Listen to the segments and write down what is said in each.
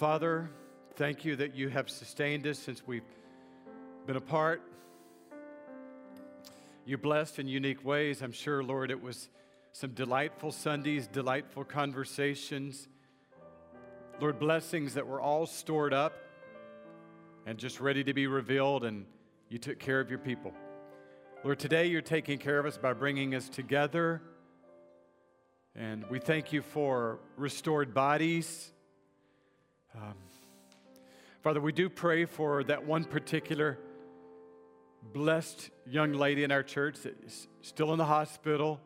Father, thank you that you have sustained us since we've been apart. You blessed in unique ways. I'm sure, Lord, it was some delightful Sundays, delightful conversations. Lord, blessings that were all stored up and just ready to be revealed, and you took care of your people. Lord, today you're taking care of us by bringing us together. And we thank you for restored bodies. Um, Father, we do pray for that one particular blessed young lady in our church that is still in the hospital,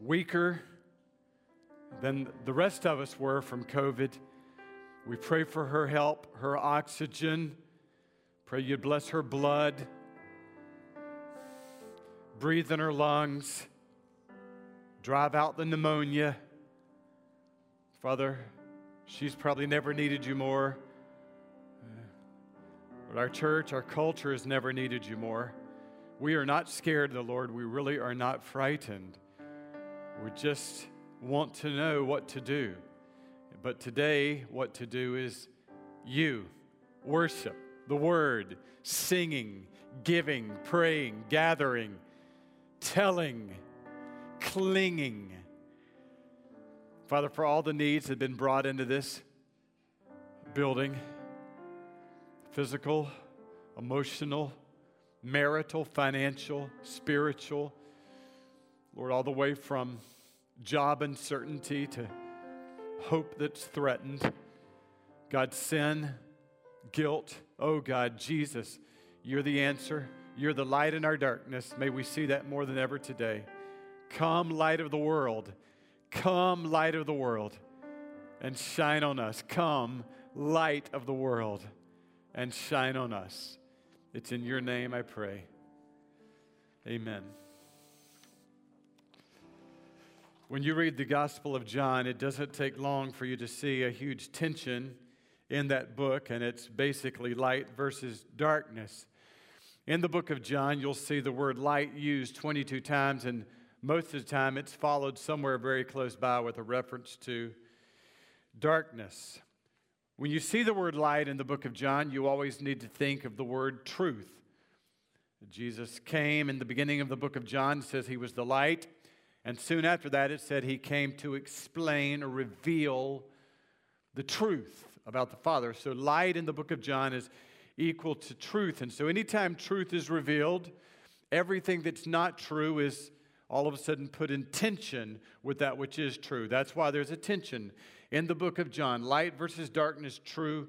weaker than the rest of us were from COVID. We pray for her help, her oxygen. Pray you'd bless her blood, breathe in her lungs, drive out the pneumonia. Father, she's probably never needed you more. But our church, our culture has never needed you more. We are not scared of the Lord. We really are not frightened. We just want to know what to do. But today, what to do is you worship the word, singing, giving, praying, gathering, telling, clinging. Father, for all the needs that have been brought into this building physical, emotional, marital, financial, spiritual, Lord, all the way from job uncertainty to hope that's threatened. God, sin, guilt. Oh, God, Jesus, you're the answer. You're the light in our darkness. May we see that more than ever today. Come, light of the world. Come, light of the world, and shine on us. Come, light of the world, and shine on us. It's in your name I pray. Amen. When you read the Gospel of John, it doesn't take long for you to see a huge tension in that book, and it's basically light versus darkness. In the book of John, you'll see the word light used 22 times, and most of the time it's followed somewhere very close by with a reference to darkness. When you see the word light in the book of John, you always need to think of the word truth. Jesus came in the beginning of the book of John, says he was the light. And soon after that, it said he came to explain or reveal the truth about the Father. So, light in the book of John is equal to truth. And so, anytime truth is revealed, everything that's not true is all of a sudden put in tension with that which is true. That's why there's a tension in the book of John light versus darkness, true,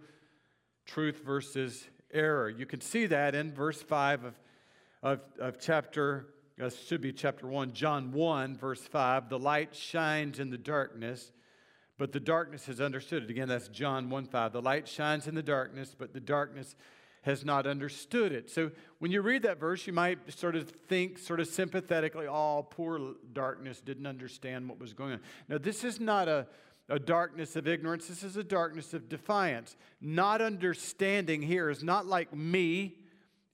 truth versus error. You can see that in verse 5 of, of, of chapter uh, should be chapter 1, John 1, verse 5. The light shines in the darkness, but the darkness has understood it. Again, that's John 1 5. The light shines in the darkness, but the darkness has not understood it. So when you read that verse, you might sort of think, sort of sympathetically, oh, poor darkness didn't understand what was going on. Now, this is not a, a darkness of ignorance, this is a darkness of defiance. Not understanding here is not like me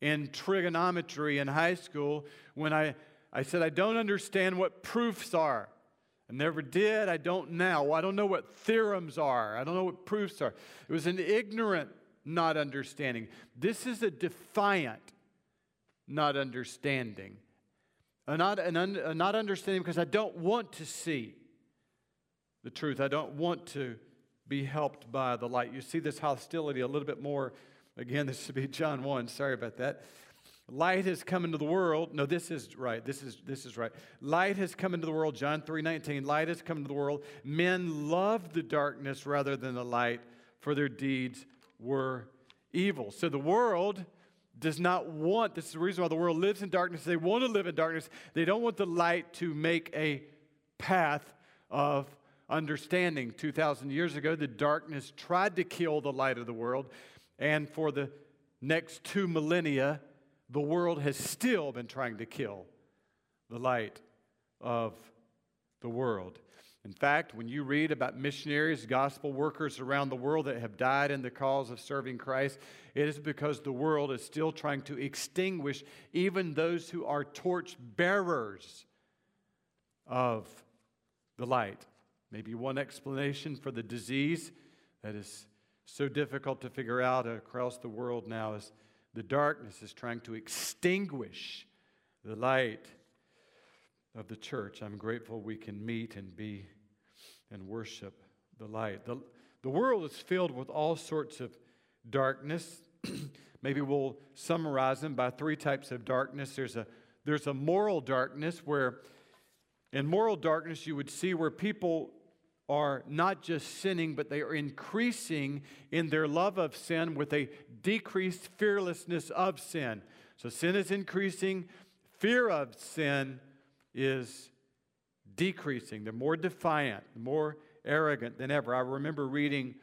in trigonometry in high school when I, I said, I don't understand what proofs are. I never did. I don't now. Well, I don't know what theorems are. I don't know what proofs are. It was an ignorant not understanding. This is a defiant not understanding. A not, an un, a not understanding because I don't want to see the truth. I don't want to be helped by the light. You see this hostility a little bit more Again, this should be John 1. Sorry about that. Light has come into the world. No, this is right. This is this is right. Light has come into the world. John 3:19. Light has come into the world. Men love the darkness rather than the light, for their deeds were evil. So the world does not want, this is the reason why the world lives in darkness. They want to live in darkness. They don't want the light to make a path of understanding. 2,000 years ago, the darkness tried to kill the light of the world. And for the next two millennia, the world has still been trying to kill the light of the world. In fact, when you read about missionaries, gospel workers around the world that have died in the cause of serving Christ, it is because the world is still trying to extinguish even those who are torch bearers of the light Maybe one explanation for the disease that is so difficult to figure out across the world now is the darkness is trying to extinguish the light of the church. I'm grateful we can meet and be and worship the light. The, the world is filled with all sorts of darkness. Maybe we'll summarize them by three types of darkness. There's a, there's a moral darkness where, in moral darkness, you would see where people are not just sinning, but they are increasing in their love of sin with a decreased fearlessness of sin. So sin is increasing, fear of sin is decreasing. They're more defiant, more arrogant than ever. I remember reading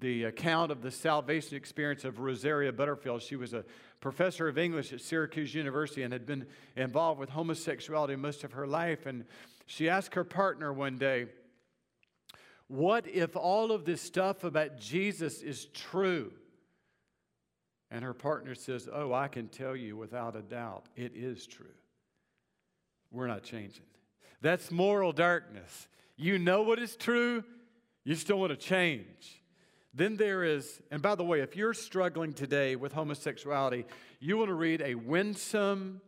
the account of the salvation experience of Rosaria Butterfield. She was a professor of English at Syracuse University and had been involved with homosexuality most of her life. And she asked her partner one day, What if all of this stuff about Jesus is true? And her partner says, Oh, I can tell you without a doubt, it is true. We're not changing. That's moral darkness. You know what is true, you still want to change. Then there is, and by the way, if you're struggling today with homosexuality, you want to read a winsome,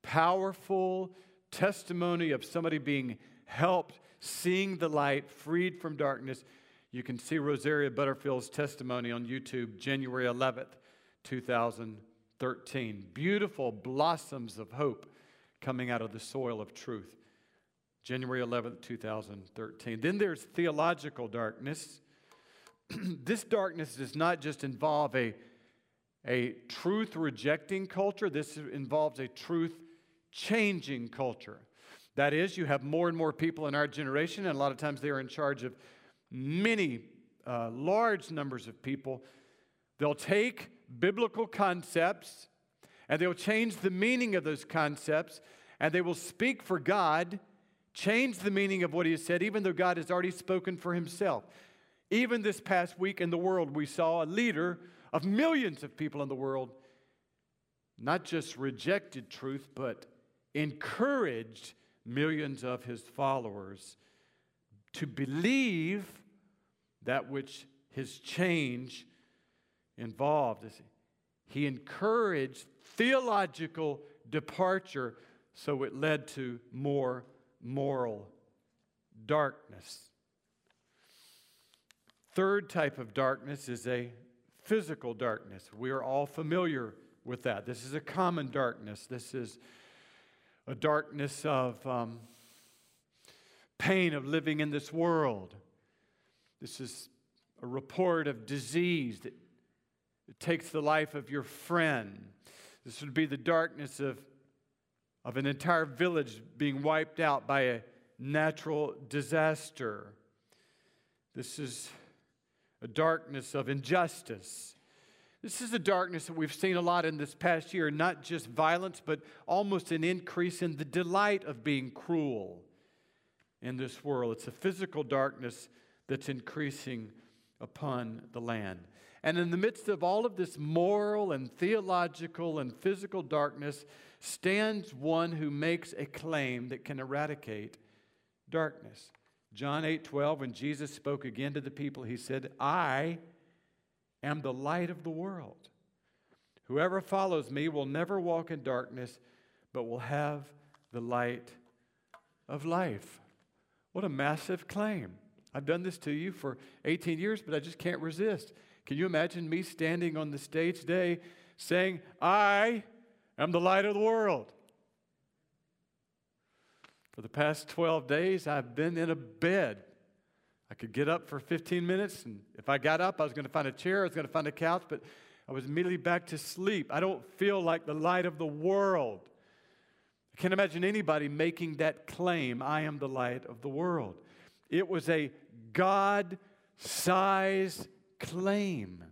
powerful testimony of somebody being helped, seeing the light, freed from darkness. You can see Rosaria Butterfield's testimony on YouTube, January 11th, 2013. Beautiful blossoms of hope coming out of the soil of truth. January 11th, 2013. Then there's theological darkness. this darkness does not just involve a, a truth rejecting culture, this involves a truth changing culture. That is, you have more and more people in our generation, and a lot of times they are in charge of many uh, large numbers of people. They'll take biblical concepts and they'll change the meaning of those concepts and they will speak for God, change the meaning of what He has said, even though God has already spoken for Himself. Even this past week in the world, we saw a leader of millions of people in the world not just rejected truth, but encouraged millions of his followers to believe that which his change involved. He encouraged theological departure, so it led to more moral darkness. Third type of darkness is a physical darkness. We are all familiar with that. This is a common darkness. This is a darkness of um, pain of living in this world. This is a report of disease that takes the life of your friend. This would be the darkness of, of an entire village being wiped out by a natural disaster. This is a darkness of injustice. This is a darkness that we've seen a lot in this past year, not just violence, but almost an increase in the delight of being cruel in this world. It's a physical darkness that's increasing upon the land. And in the midst of all of this moral and theological and physical darkness stands one who makes a claim that can eradicate darkness. John 8 12, when Jesus spoke again to the people, he said, I am the light of the world. Whoever follows me will never walk in darkness, but will have the light of life. What a massive claim. I've done this to you for 18 years, but I just can't resist. Can you imagine me standing on the stage today saying, I am the light of the world? For the past 12 days, I've been in a bed. I could get up for 15 minutes, and if I got up, I was going to find a chair, I was going to find a couch, but I was immediately back to sleep. I don't feel like the light of the world. I can't imagine anybody making that claim I am the light of the world. It was a God sized claim.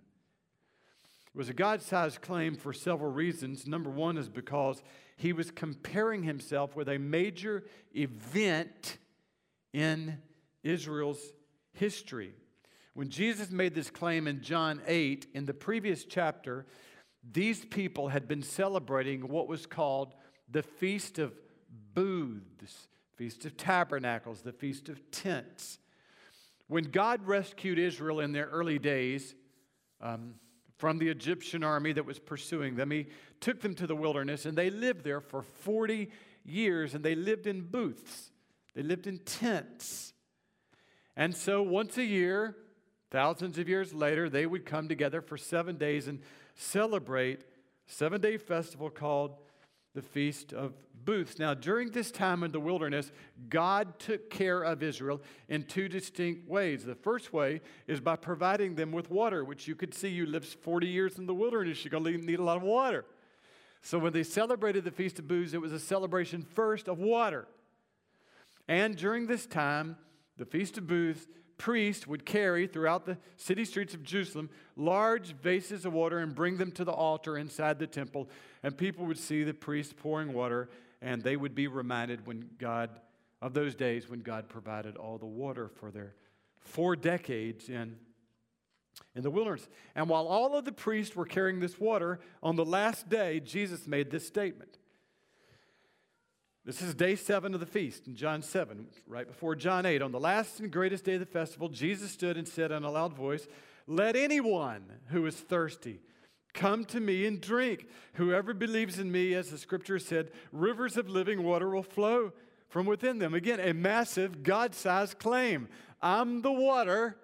Was a God sized claim for several reasons. Number one is because he was comparing himself with a major event in Israel's history. When Jesus made this claim in John 8, in the previous chapter, these people had been celebrating what was called the Feast of Booths. Feast of Tabernacles, the Feast of Tents. When God rescued Israel in their early days um, from the Egyptian army that was pursuing them, He took them to the wilderness and they lived there for 40 years and they lived in booths, they lived in tents. And so once a year, thousands of years later, they would come together for seven days and celebrate a seven day festival called the Feast of Booths. Now, during this time in the wilderness, God took care of Israel in two distinct ways. The first way is by providing them with water, which you could see you lived 40 years in the wilderness, you're going to need a lot of water. So, when they celebrated the Feast of Booths, it was a celebration first of water. And during this time, the Feast of Booths, priests would carry throughout the city streets of Jerusalem large vases of water and bring them to the altar inside the temple. And people would see the priest pouring water, and they would be reminded when God, of those days when God provided all the water for their four decades in, in the wilderness. And while all of the priests were carrying this water, on the last day, Jesus made this statement this is day seven of the feast in John 7, right before John 8. On the last and greatest day of the festival, Jesus stood and said in a loud voice, Let anyone who is thirsty come to me and drink. Whoever believes in me, as the scripture said, rivers of living water will flow from within them. Again, a massive God sized claim I'm the water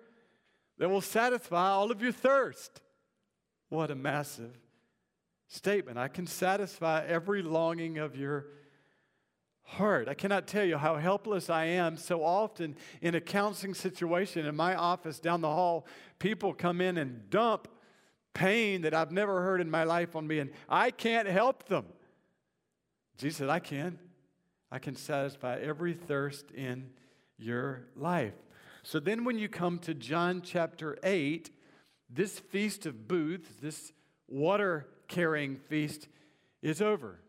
that will satisfy all of your thirst. What a massive statement. I can satisfy every longing of your heart. I cannot tell you how helpless I am so often in a counseling situation in my office down the hall. People come in and dump pain that I've never heard in my life on me, and I can't help them. Jesus said, I can. I can satisfy every thirst in your life. So then, when you come to John chapter 8, this feast of booths, this water carrying feast, is over.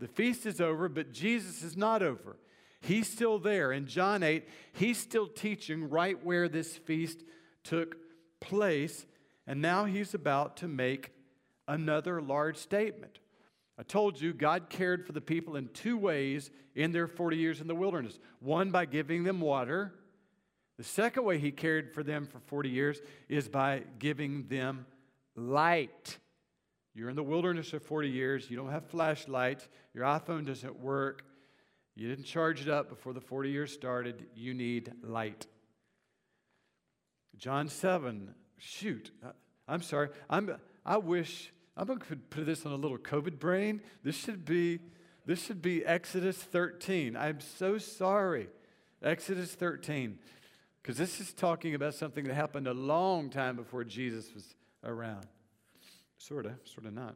The feast is over, but Jesus is not over. He's still there. In John 8, he's still teaching right where this feast took place. And now he's about to make another large statement. I told you God cared for the people in two ways in their 40 years in the wilderness one, by giving them water. The second way he cared for them for 40 years is by giving them light. You're in the wilderness for 40 years. You don't have flashlights. Your iPhone doesn't work. You didn't charge it up before the 40 years started. You need light. John 7, shoot. I'm sorry. I'm, I wish, I'm going to put this on a little COVID brain. This should be, this should be Exodus 13. I'm so sorry. Exodus 13. Because this is talking about something that happened a long time before Jesus was around. Sort of, sort of not.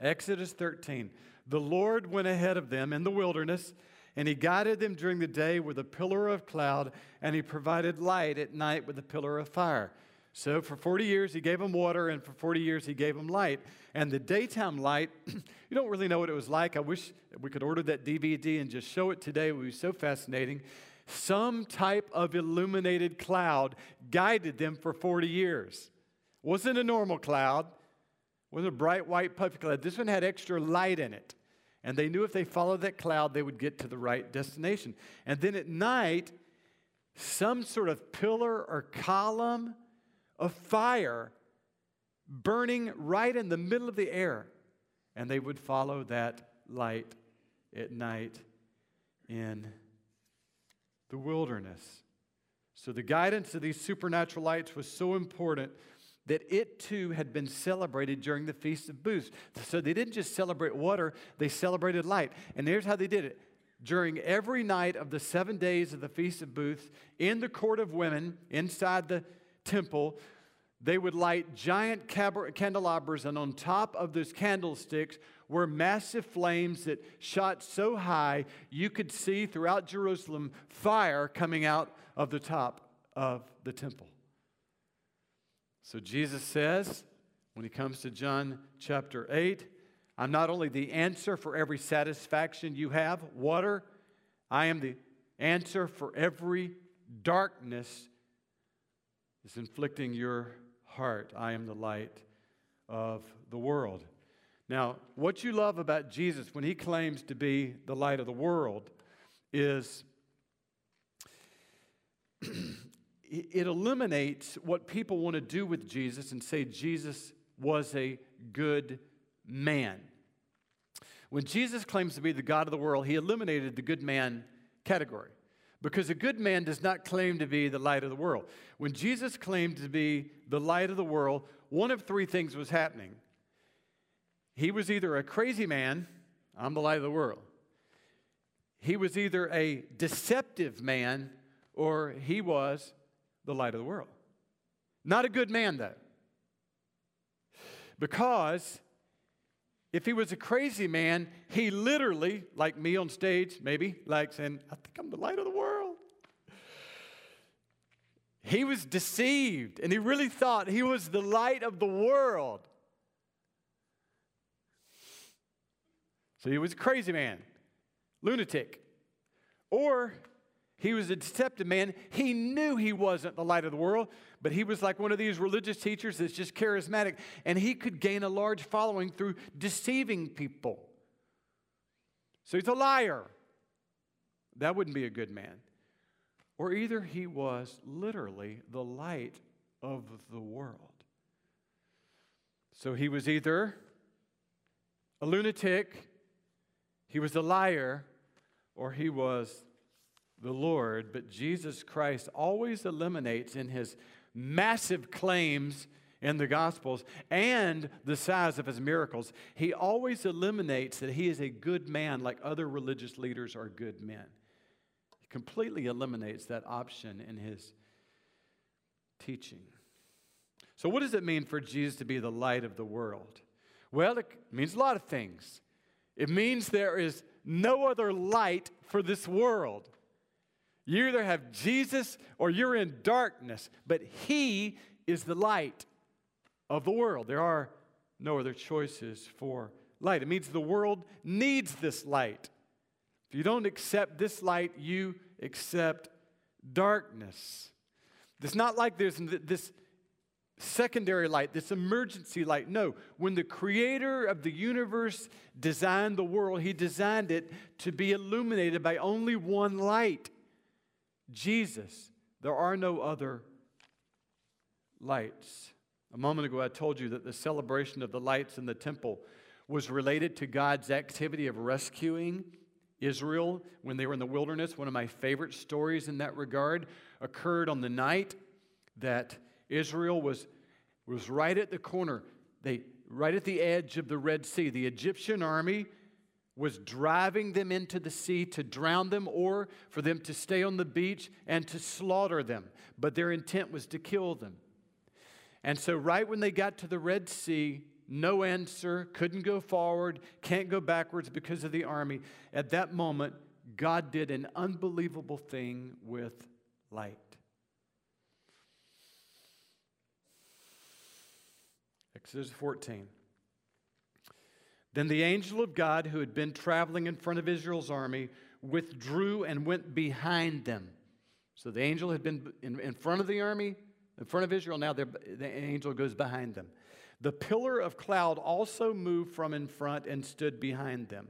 Exodus 13. The Lord went ahead of them in the wilderness, and he guided them during the day with a pillar of cloud, and he provided light at night with a pillar of fire. So for 40 years, he gave them water, and for 40 years, he gave them light. And the daytime light, you don't really know what it was like. I wish we could order that DVD and just show it today. It would be so fascinating. Some type of illuminated cloud guided them for 40 years wasn't a normal cloud, wasn't a bright white puffy cloud. This one had extra light in it. And they knew if they followed that cloud, they would get to the right destination. And then at night, some sort of pillar or column of fire burning right in the middle of the air. And they would follow that light at night in the wilderness. So the guidance of these supernatural lights was so important that it too had been celebrated during the Feast of Booths. So they didn't just celebrate water, they celebrated light. And here's how they did it. During every night of the seven days of the Feast of Booths, in the court of women, inside the temple, they would light giant candelabras, and on top of those candlesticks were massive flames that shot so high you could see throughout Jerusalem fire coming out of the top of the temple. So Jesus says, when he comes to John chapter 8, I'm not only the answer for every satisfaction you have, water, I am the answer for every darkness that's inflicting your heart. I am the light of the world. Now, what you love about Jesus when he claims to be the light of the world is it eliminates what people want to do with Jesus and say Jesus was a good man. When Jesus claims to be the God of the world, he eliminated the good man category because a good man does not claim to be the light of the world. When Jesus claimed to be the light of the world, one of three things was happening. He was either a crazy man, I'm the light of the world. He was either a deceptive man or he was the light of the world. Not a good man, though. Because if he was a crazy man, he literally, like me on stage, maybe, like saying, I think I'm the light of the world. He was deceived and he really thought he was the light of the world. So he was a crazy man, lunatic. Or he was a deceptive man. He knew he wasn't the light of the world, but he was like one of these religious teachers that's just charismatic, and he could gain a large following through deceiving people. So he's a liar. That wouldn't be a good man. Or either he was literally the light of the world. So he was either a lunatic, he was a liar, or he was the Lord, but Jesus Christ always eliminates in his massive claims in the Gospels and the size of his miracles, he always eliminates that he is a good man like other religious leaders are good men. He completely eliminates that option in his teaching. So, what does it mean for Jesus to be the light of the world? Well, it means a lot of things. It means there is no other light for this world. You either have Jesus or you're in darkness, but He is the light of the world. There are no other choices for light. It means the world needs this light. If you don't accept this light, you accept darkness. It's not like there's this secondary light, this emergency light. No, when the creator of the universe designed the world, he designed it to be illuminated by only one light. Jesus. There are no other lights. A moment ago, I told you that the celebration of the lights in the temple was related to God's activity of rescuing Israel when they were in the wilderness. One of my favorite stories in that regard occurred on the night that Israel was, was right at the corner, they, right at the edge of the Red Sea. The Egyptian army was driving them into the sea to drown them or for them to stay on the beach and to slaughter them. But their intent was to kill them. And so, right when they got to the Red Sea, no answer, couldn't go forward, can't go backwards because of the army. At that moment, God did an unbelievable thing with light. Exodus 14. Then the angel of God, who had been traveling in front of Israel's army, withdrew and went behind them. So the angel had been in, in front of the army, in front of Israel. Now the angel goes behind them. The pillar of cloud also moved from in front and stood behind them,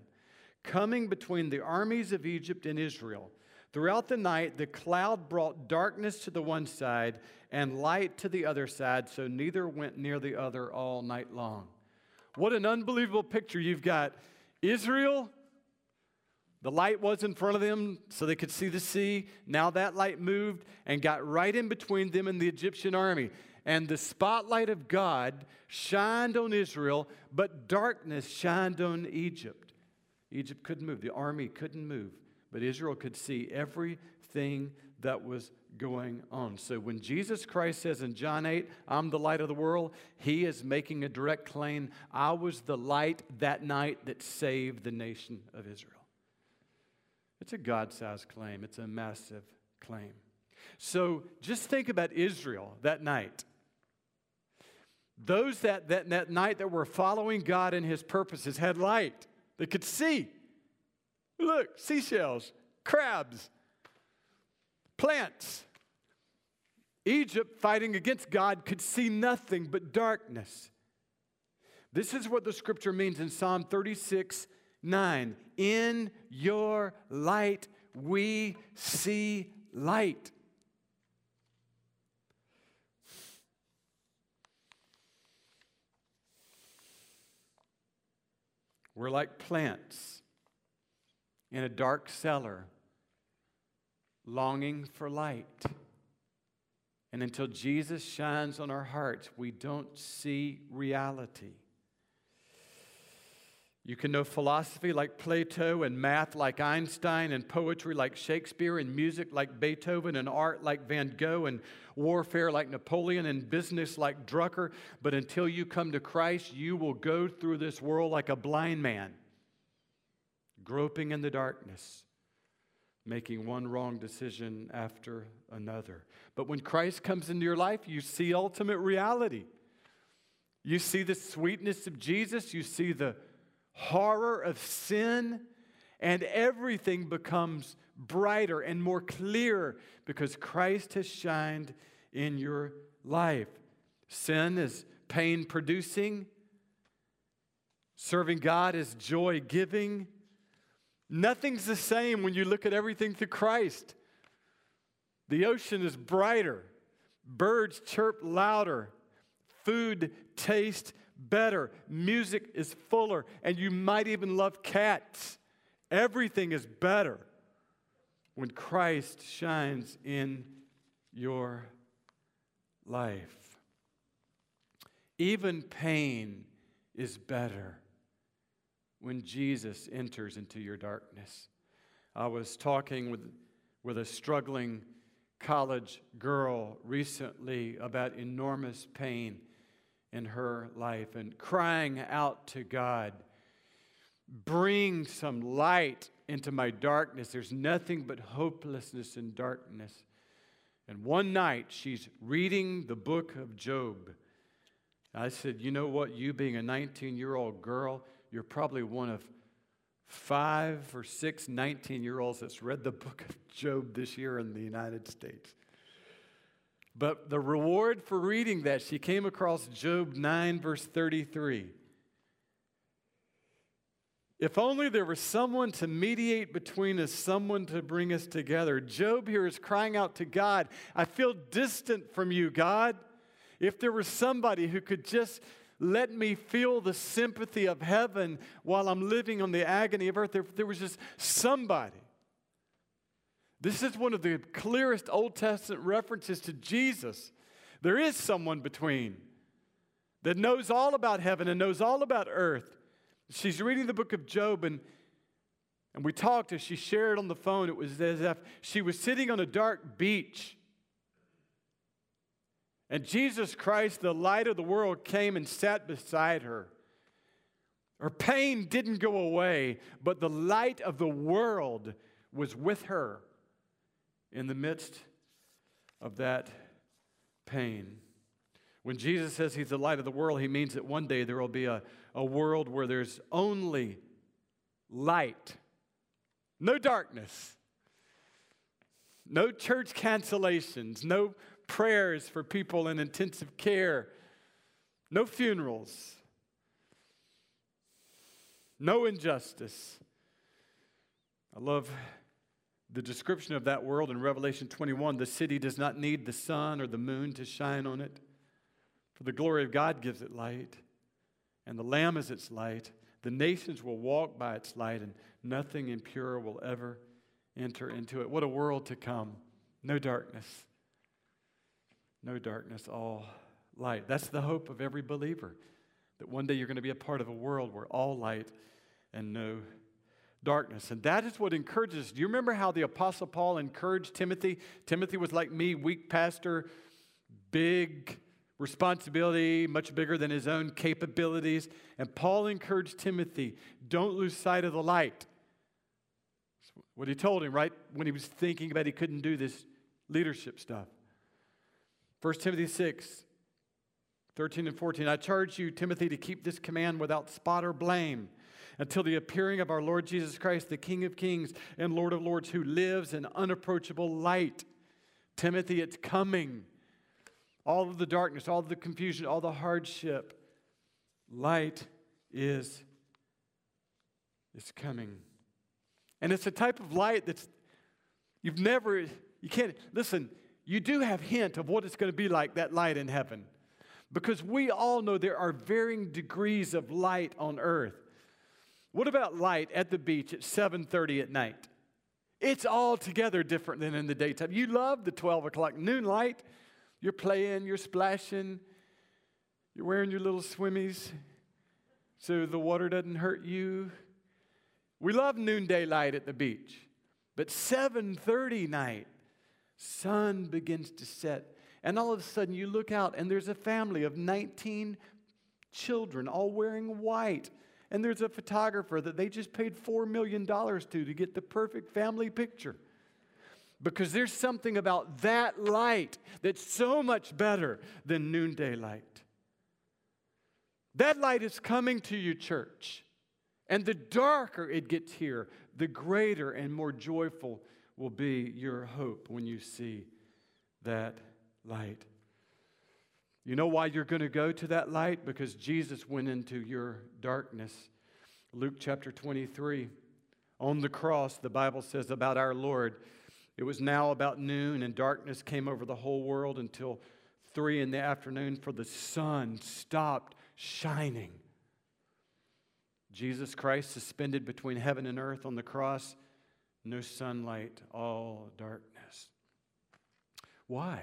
coming between the armies of Egypt and Israel. Throughout the night, the cloud brought darkness to the one side and light to the other side, so neither went near the other all night long. What an unbelievable picture. You've got Israel, the light was in front of them so they could see the sea. Now that light moved and got right in between them and the Egyptian army. And the spotlight of God shined on Israel, but darkness shined on Egypt. Egypt couldn't move, the army couldn't move, but Israel could see everything that was going on. So when Jesus Christ says in John 8, I'm the light of the world, he is making a direct claim I was the light that night that saved the nation of Israel. It's a God sized claim, it's a massive claim. So just think about Israel that night. Those that, that, that night that were following God and his purposes had light. They could see. Look, seashells, crabs, plants. Egypt, fighting against God, could see nothing but darkness. This is what the scripture means in Psalm 36 9. In your light we see light. We're like plants in a dark cellar, longing for light. And until Jesus shines on our hearts, we don't see reality. You can know philosophy like Plato, and math like Einstein, and poetry like Shakespeare, and music like Beethoven, and art like Van Gogh, and warfare like Napoleon, and business like Drucker. But until you come to Christ, you will go through this world like a blind man, groping in the darkness, making one wrong decision after another. But when Christ comes into your life, you see ultimate reality. You see the sweetness of Jesus, you see the horror of sin, and everything becomes brighter and more clear because Christ has shined in your life. Sin is pain producing, serving God is joy giving. Nothing's the same when you look at everything through Christ. The ocean is brighter, birds chirp louder, food tastes better, music is fuller, and you might even love cats. Everything is better when Christ shines in your life. Even pain is better when Jesus enters into your darkness. I was talking with, with a struggling college girl recently about enormous pain in her life and crying out to God, Bring some light into my darkness. There's nothing but hopelessness and darkness. And one night she's reading the book of Job. I said, You know what? You being a 19 year old girl, you're probably one of five or six 19 year olds that's read the book of Job this year in the United States. But the reward for reading that, she came across Job 9, verse 33. If only there was someone to mediate between us, someone to bring us together. Job here is crying out to God, I feel distant from you, God. If there was somebody who could just let me feel the sympathy of heaven while I'm living on the agony of earth, if there was just somebody. This is one of the clearest Old Testament references to Jesus. There is someone between that knows all about heaven and knows all about earth. She's reading the book of Job, and, and we talked as she shared on the phone. It was as if she was sitting on a dark beach. And Jesus Christ, the light of the world, came and sat beside her. Her pain didn't go away, but the light of the world was with her in the midst of that pain. When Jesus says he's the light of the world, he means that one day there will be a, a world where there's only light, no darkness, no church cancellations, no prayers for people in intensive care, no funerals, no injustice. I love the description of that world in Revelation 21 the city does not need the sun or the moon to shine on it, for the glory of God gives it light, and the Lamb is its light. The nations will walk by its light, and nothing impure will ever enter into it. What a world to come! No darkness. No darkness, all light. That's the hope of every believer. That one day you're going to be a part of a world where all light and no darkness. And that is what encourages. Do you remember how the Apostle Paul encouraged Timothy? Timothy was like me, weak pastor, big responsibility, much bigger than his own capabilities. And Paul encouraged Timothy, don't lose sight of the light. What he told him, right? When he was thinking about he couldn't do this leadership stuff. 1 Timothy 6, 13 and 14. I charge you, Timothy, to keep this command without spot or blame until the appearing of our Lord Jesus Christ, the King of kings and Lord of lords, who lives in unapproachable light. Timothy, it's coming. All of the darkness, all of the confusion, all the hardship, light is, is coming. And it's a type of light that's You've never, you can't, listen, you do have hint of what it's going to be like, that light in heaven. Because we all know there are varying degrees of light on earth. What about light at the beach at 7:30 at night? It's altogether different than in the daytime. You love the 12 o'clock noon light. You're playing, you're splashing, you're wearing your little swimmies so the water doesn't hurt you. We love noonday light at the beach. But 7:30 night, sun begins to set. And all of a sudden you look out and there's a family of 19 children all wearing white. And there's a photographer that they just paid $4 million to to get the perfect family picture. Because there's something about that light that's so much better than noonday light. That light is coming to you, church. And the darker it gets here, the greater and more joyful will be your hope when you see that light. You know why you're going to go to that light? Because Jesus went into your darkness. Luke chapter 23. On the cross, the Bible says about our Lord, it was now about noon, and darkness came over the whole world until three in the afternoon, for the sun stopped shining. Jesus Christ suspended between heaven and earth on the cross, no sunlight, all darkness. Why?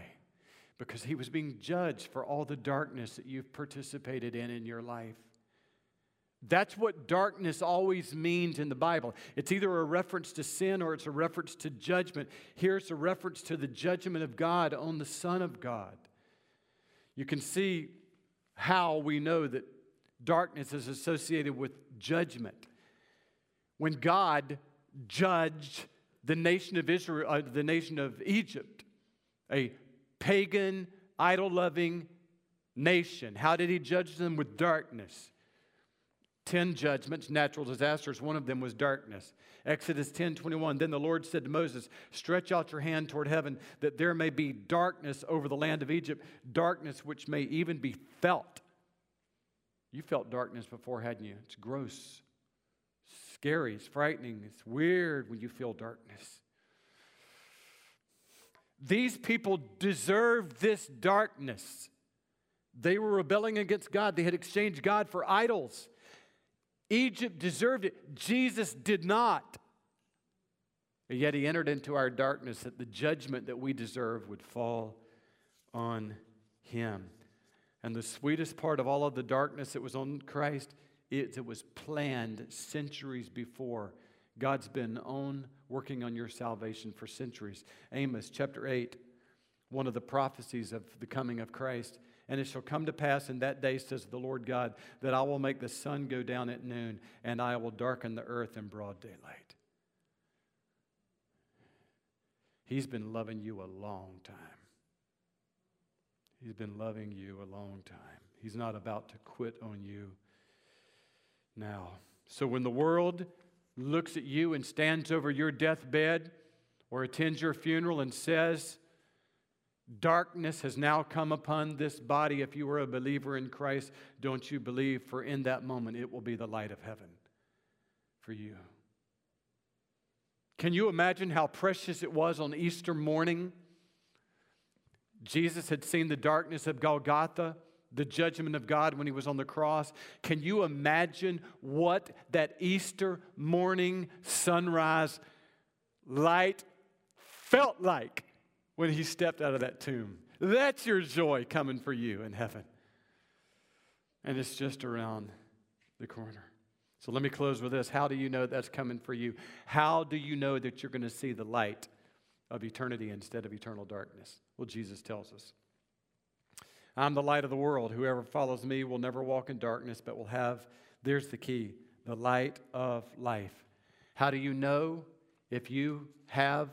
Because he was being judged for all the darkness that you've participated in in your life. That's what darkness always means in the Bible. It's either a reference to sin or it's a reference to judgment. Here it's a reference to the judgment of God on the Son of God. You can see how we know that darkness is associated with judgment. When God judged the nation of Israel, uh, the nation of Egypt, a pagan, idol loving nation, how did he judge them? With darkness. 10 judgments, natural disasters. One of them was darkness. Exodus 10 21. Then the Lord said to Moses, Stretch out your hand toward heaven, that there may be darkness over the land of Egypt, darkness which may even be felt. You felt darkness before, hadn't you? It's gross, scary, it's frightening, it's weird when you feel darkness. These people deserve this darkness. They were rebelling against God. They had exchanged God for idols. Egypt deserved it. Jesus did not. And yet he entered into our darkness that the judgment that we deserve would fall on him. And the sweetest part of all of the darkness that was on Christ, it, it was planned centuries before. God's been on working on your salvation for centuries. Amos chapter 8, one of the prophecies of the coming of Christ. And it shall come to pass in that day, says the Lord God, that I will make the sun go down at noon, and I will darken the earth in broad daylight. He's been loving you a long time. He's been loving you a long time. He's not about to quit on you now. So when the world looks at you and stands over your deathbed or attends your funeral and says, Darkness has now come upon this body. If you are a believer in Christ, don't you believe? For in that moment, it will be the light of heaven for you. Can you imagine how precious it was on Easter morning? Jesus had seen the darkness of Golgotha, the judgment of God when he was on the cross. Can you imagine what that Easter morning sunrise light felt like? when he stepped out of that tomb. That's your joy coming for you in heaven. And it's just around the corner. So let me close with this. How do you know that's coming for you? How do you know that you're going to see the light of eternity instead of eternal darkness? Well, Jesus tells us. I'm the light of the world. Whoever follows me will never walk in darkness, but will have, there's the key, the light of life. How do you know if you have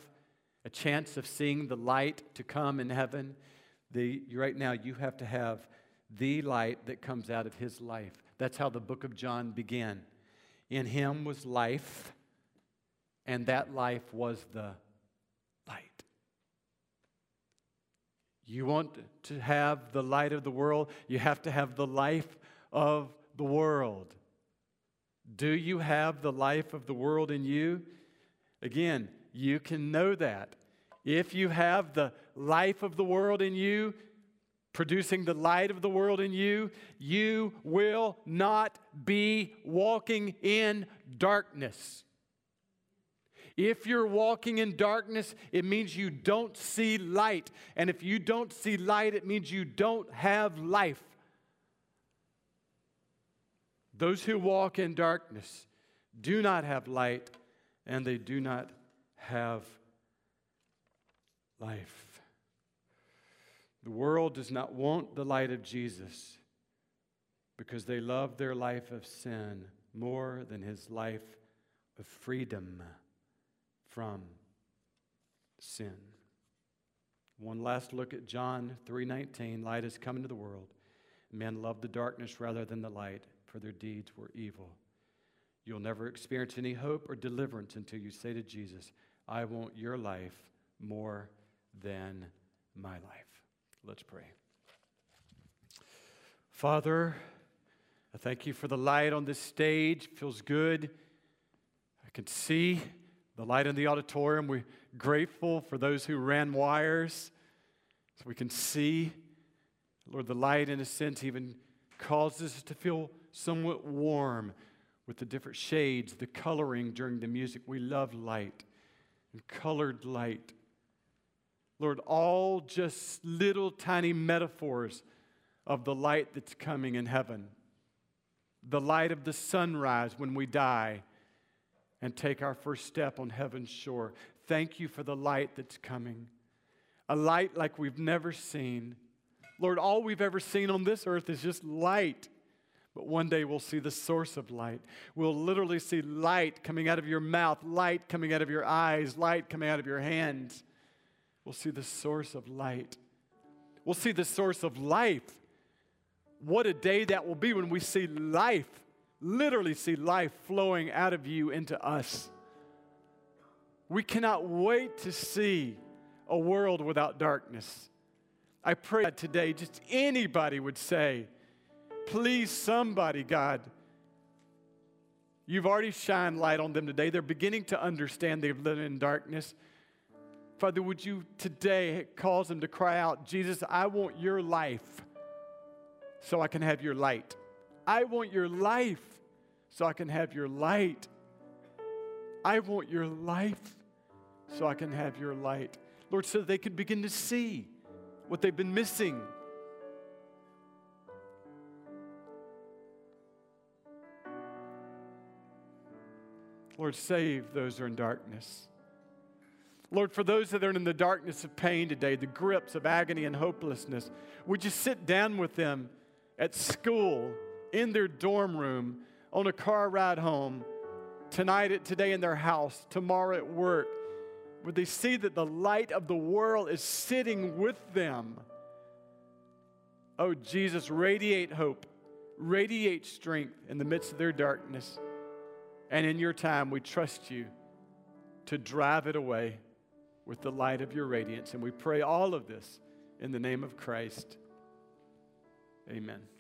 a chance of seeing the light to come in heaven, the, right now you have to have the light that comes out of his life. That's how the book of John began. In him was life, and that life was the light. You want to have the light of the world, you have to have the life of the world. Do you have the life of the world in you? Again, you can know that If you have the life of the world in you, producing the light of the world in you, you will not be walking in darkness. If you're walking in darkness, it means you don't see light. And if you don't see light, it means you don't have life. Those who walk in darkness do not have light, and they do not have life. The world does not want the light of Jesus because they love their life of sin more than his life of freedom from sin. One last look at John 3:19, light has come into the world. Men love the darkness rather than the light, for their deeds were evil. You'll never experience any hope or deliverance until you say to Jesus, I want your life more than my life. Let's pray. Father, I thank you for the light on this stage. It feels good. I can see the light in the auditorium. We're grateful for those who ran wires so we can see. Lord, the light, in a sense, even causes us to feel somewhat warm with the different shades, the coloring during the music. We love light and colored light. Lord, all just little tiny metaphors of the light that's coming in heaven. The light of the sunrise when we die and take our first step on heaven's shore. Thank you for the light that's coming, a light like we've never seen. Lord, all we've ever seen on this earth is just light. But one day we'll see the source of light. We'll literally see light coming out of your mouth, light coming out of your eyes, light coming out of your hands. We'll see the source of light. We'll see the source of life. What a day that will be when we see life, literally see life flowing out of you into us. We cannot wait to see a world without darkness. I pray that today just anybody would say, please, somebody, God, you've already shined light on them today. They're beginning to understand they've lived in darkness. Father, would you today cause them to cry out, Jesus, I want your life so I can have your light. I want your life so I can have your light. I want your life so I can have your light. Lord, so they can begin to see what they've been missing. Lord, save those who are in darkness. Lord, for those that are in the darkness of pain today, the grips of agony and hopelessness, would you sit down with them at school, in their dorm room, on a car ride home, tonight, at, today in their house, tomorrow at work? Would they see that the light of the world is sitting with them? Oh, Jesus, radiate hope, radiate strength in the midst of their darkness. And in your time, we trust you to drive it away with the light of your radiance. And we pray all of this in the name of Christ. Amen.